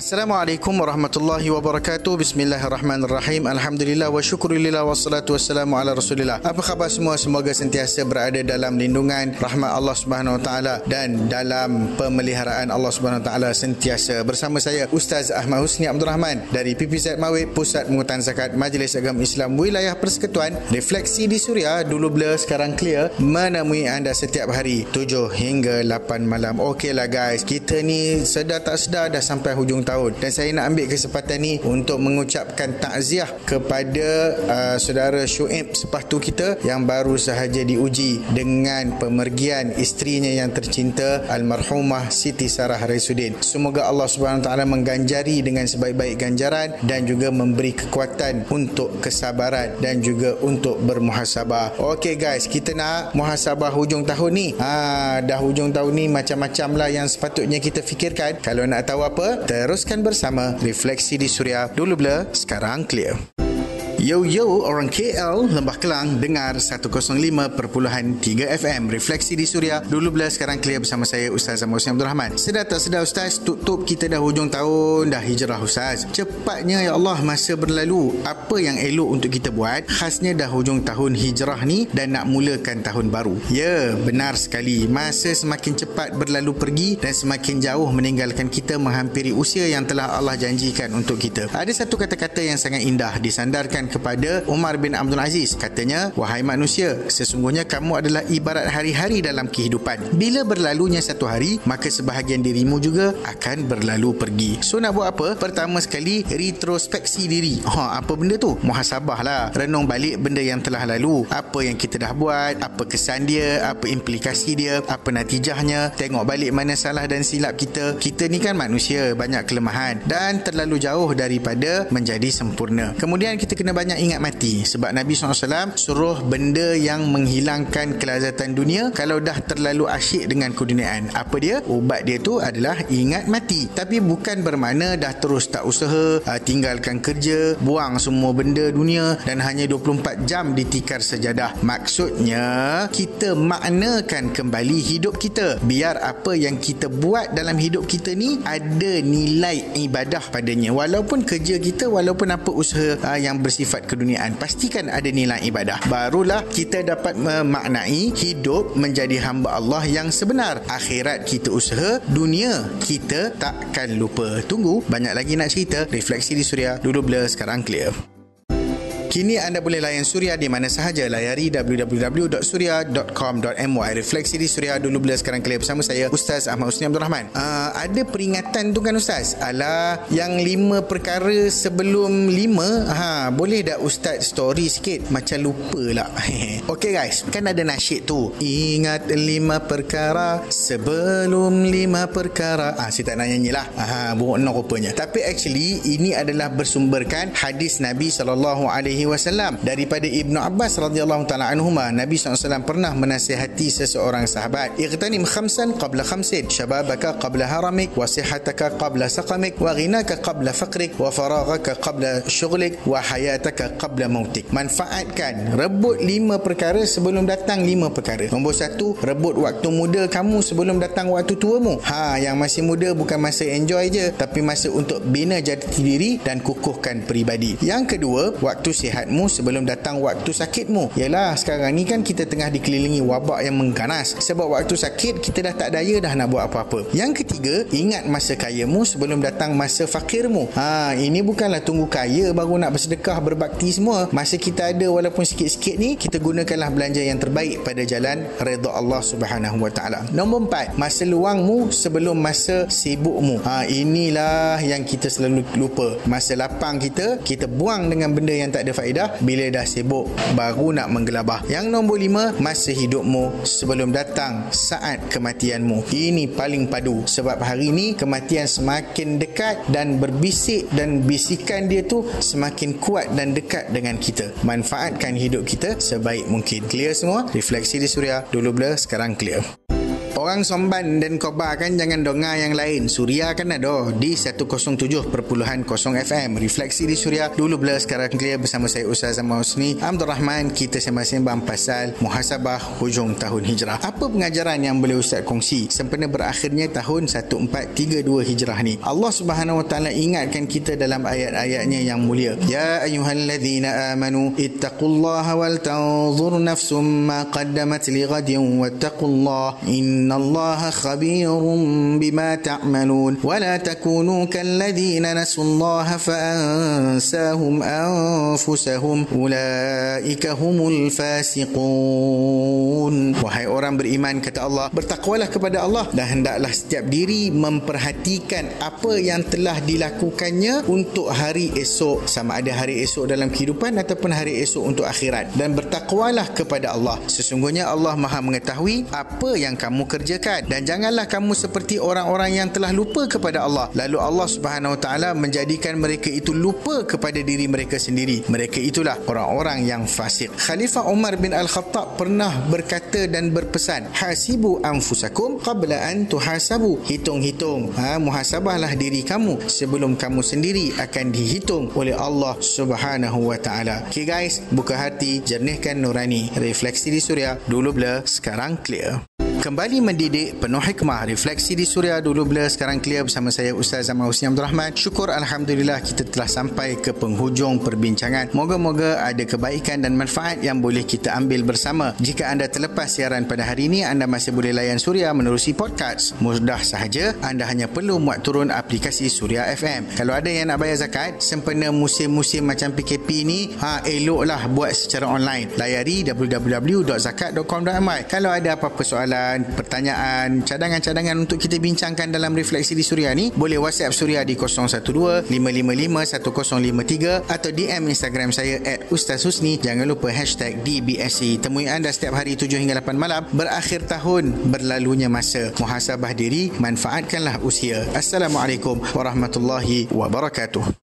Assalamualaikum warahmatullahi wabarakatuh. Bismillahirrahmanirrahim. Alhamdulillah wa syukurillah Wassalatu wassalamu ala rasulillah. Apa khabar semua? Semoga sentiasa berada dalam lindungan Rahmat Allah subhanahu wa ta'ala Dan dalam pemeliharaan Allah subhanahu wa ta'ala Sentiasa. Bersama saya Ustaz Ahmad Husni Abdul Rahman Dari PPZ Mawid Pusat Pengutan Zakat Majlis Agama Islam Wilayah Persekutuan Refleksi di Suria. Dulu blur sekarang clear. Menemui anda setiap hari 7 hingga 8 malam. Okeylah guys. Kita ni sedar tak sedar Dah sampai hujung tahun dan saya nak ambil kesempatan ni untuk mengucapkan takziah kepada uh, saudara Syuib sepatu kita yang baru sahaja diuji dengan pemergian isterinya yang tercinta almarhumah Siti Sarah Raisuddin. Semoga Allah Subhanahu taala mengganjari dengan sebaik-baik ganjaran dan juga memberi kekuatan untuk kesabaran dan juga untuk bermuhasabah. Okey guys, kita nak muhasabah hujung tahun ni. Ha, dah hujung tahun ni macam-macam lah yang sepatutnya kita fikirkan. Kalau nak tahu apa, terus teruskan bersama Refleksi di Suria. Dulu blur, sekarang clear. Yo yo orang KL Lembah Kelang dengar 105.3 FM Refleksi di Suria Dulu bila sekarang clear bersama saya Ustaz Ahmad Abdul Rahman. Sedar tak sedar Ustaz Tutup kita dah hujung tahun Dah hijrah Ustaz. Cepatnya ya Allah masa berlalu. Apa yang elok untuk kita buat Khasnya dah hujung tahun hijrah ni Dan nak mulakan tahun baru. Ya benar sekali. Masa semakin cepat berlalu pergi Dan semakin jauh meninggalkan kita Menghampiri usia yang telah Allah janjikan untuk kita. Ada satu kata-kata yang sangat indah Disandarkan kepada Umar bin Abdul Aziz. Katanya, wahai manusia, sesungguhnya kamu adalah ibarat hari-hari dalam kehidupan. Bila berlalunya satu hari, maka sebahagian dirimu juga akan berlalu pergi. So nak buat apa? Pertama sekali, retrospeksi diri. Ha, apa benda tu? Muhasabah lah. Renung balik benda yang telah lalu. Apa yang kita dah buat, apa kesan dia, apa implikasi dia, apa natijahnya. Tengok balik mana salah dan silap kita. Kita ni kan manusia, banyak kelemahan dan terlalu jauh daripada menjadi sempurna. Kemudian kita kena banyak ingat mati. Sebab Nabi SAW suruh benda yang menghilangkan kelazatan dunia kalau dah terlalu asyik dengan keduniaan apa dia? ubat dia tu adalah ingat mati. Tapi bukan bermakna dah terus tak usaha ah, tinggalkan kerja buang semua benda dunia dan hanya 24 jam ditikar sejadah. Maksudnya kita maknakan kembali hidup kita. Biar apa yang kita buat dalam hidup kita ni ada nilai ibadah padanya. Walaupun kerja kita walaupun apa usaha ah, yang bersifat sifat keduniaan. Pastikan ada nilai ibadah. Barulah kita dapat memaknai hidup menjadi hamba Allah yang sebenar. Akhirat kita usaha dunia kita takkan lupa. Tunggu banyak lagi nak cerita. Refleksi di suria. Dulu blur sekarang clear Kini anda boleh layan Suria di mana sahaja. Layari www.suria.com.my Refleksi di Suria dulu bila sekarang kalian bersama saya Ustaz Ahmad Husni Abdul Rahman. Uh, ada peringatan tu kan Ustaz? Ala yang lima perkara sebelum lima. Ha, boleh tak Ustaz story sikit? Macam lupa lah. okay guys, kan ada nasyid tu. Ingat lima perkara sebelum lima perkara. Ah, saya tak nak nyanyi lah. Ha, buruk no rupanya. Tapi actually ini adalah bersumberkan hadis Nabi alaihi alaihi wasallam. Daripada Ibnu Abbas radhiyallahu taala anhuma Nabi SAW pernah menasihati seseorang sahabat ightanim khamsan qabla khamsin shababaka qabla haramik wa sihataka qabla saqamik wa ghinaka qabla faqrik wa faraghaka qabla syughlik wa hayataka qabla mautik. Manfaatkan rebut lima perkara sebelum datang lima perkara. Nombor satu rebut waktu muda kamu sebelum datang waktu tuamu. Ha yang masih muda bukan masa enjoy je tapi masa untuk bina jati diri dan kukuhkan peribadi. Yang kedua waktu sihat sihatmu sebelum datang waktu sakitmu. Yalah, sekarang ni kan kita tengah dikelilingi wabak yang mengganas. Sebab waktu sakit, kita dah tak daya dah nak buat apa-apa. Yang ketiga, ingat masa kayamu sebelum datang masa fakirmu. Ha, ini bukanlah tunggu kaya baru nak bersedekah, berbakti semua. Masa kita ada walaupun sikit-sikit ni, kita gunakanlah belanja yang terbaik pada jalan redha Allah Subhanahu Wa Taala. Nombor empat, masa luangmu sebelum masa sibukmu. Ha, inilah yang kita selalu lupa. Masa lapang kita, kita buang dengan benda yang tak ada faedah bila dah sibuk baru nak menggelabah. Yang nombor lima, masa hidupmu sebelum datang saat kematianmu. Ini paling padu sebab hari ini kematian semakin dekat dan berbisik dan bisikan dia tu semakin kuat dan dekat dengan kita. Manfaatkan hidup kita sebaik mungkin. Clear semua? Refleksi di Suria dulu blur sekarang clear. Orang Somban dan Koba kan jangan dengar yang lain. Suria kan ada di 107.0 FM. Refleksi di Suria dulu bila sekarang clear bersama saya Ustaz Zaman Husni Abdul Rahman. Kita sembang-sembang pasal muhasabah hujung tahun hijrah. Apa pengajaran yang boleh Ustaz kongsi sempena berakhirnya tahun 1432 hijrah ni? Allah Subhanahu Wa Taala ingatkan kita dalam ayat-ayatnya yang mulia. Ya ayyuhalladzina amanu ittaqullaha wal tanzur nafsum ma qaddamat lighadin wattaqullaha innallaha khabirum bima ta'malun wa la takunu kalladzina nasullaha فأنساهم أنفسهم أولئك هم الفاسقون Wahai orang beriman kata Allah Bertakwalah kepada Allah Dan hendaklah setiap diri memperhatikan Apa yang telah dilakukannya Untuk hari esok Sama ada hari esok dalam kehidupan Ataupun hari esok untuk akhirat Dan bertakwalah kepada Allah Sesungguhnya Allah maha mengetahui Apa yang kamu kerjakan Dan janganlah kamu seperti orang-orang yang telah lupa kepada Allah Lalu Allah subhanahu wa ta'ala menjadikan mereka itu lupa kepada diri mereka sendiri. Mereka itulah orang-orang yang fasik. Khalifah Umar bin Al-Khattab pernah berkata dan berpesan, "Hasibu anfusakum qabla an tuhasabu." Hitung-hitung, ha, muhasabahlah diri kamu sebelum kamu sendiri akan dihitung oleh Allah Subhanahu wa taala. Okay guys, buka hati, jernihkan nurani. Refleksi di Suria, dulu blur, sekarang clear. Kembali mendidik penuh hikmah. Refleksi di Suria dulu bila sekarang clear bersama saya Ustaz Zaman Husni Abdul Rahman. Syukur Alhamdulillah kita telah sampai ke penghujung perbincangan. Moga-moga ada kebaikan dan manfaat yang boleh kita ambil bersama. Jika anda terlepas siaran pada hari ini Anda masih boleh layan Suria menerusi podcast. Mudah sahaja Anda hanya perlu muat turun aplikasi Suria FM Kalau ada yang nak bayar zakat Sempena musim-musim macam PKP ni ha, Eloklah buat secara online. Layari www.zakat.com.my Kalau ada apa-apa soalan soalan, pertanyaan, cadangan-cadangan untuk kita bincangkan dalam refleksi di Suria ni, boleh WhatsApp Suria di 012-555-1053 atau DM Instagram saya at Ustaz Husni. Jangan lupa hashtag DBSC. Temui anda setiap hari 7 hingga 8 malam. Berakhir tahun, berlalunya masa. Muhasabah diri, manfaatkanlah usia. Assalamualaikum warahmatullahi wabarakatuh.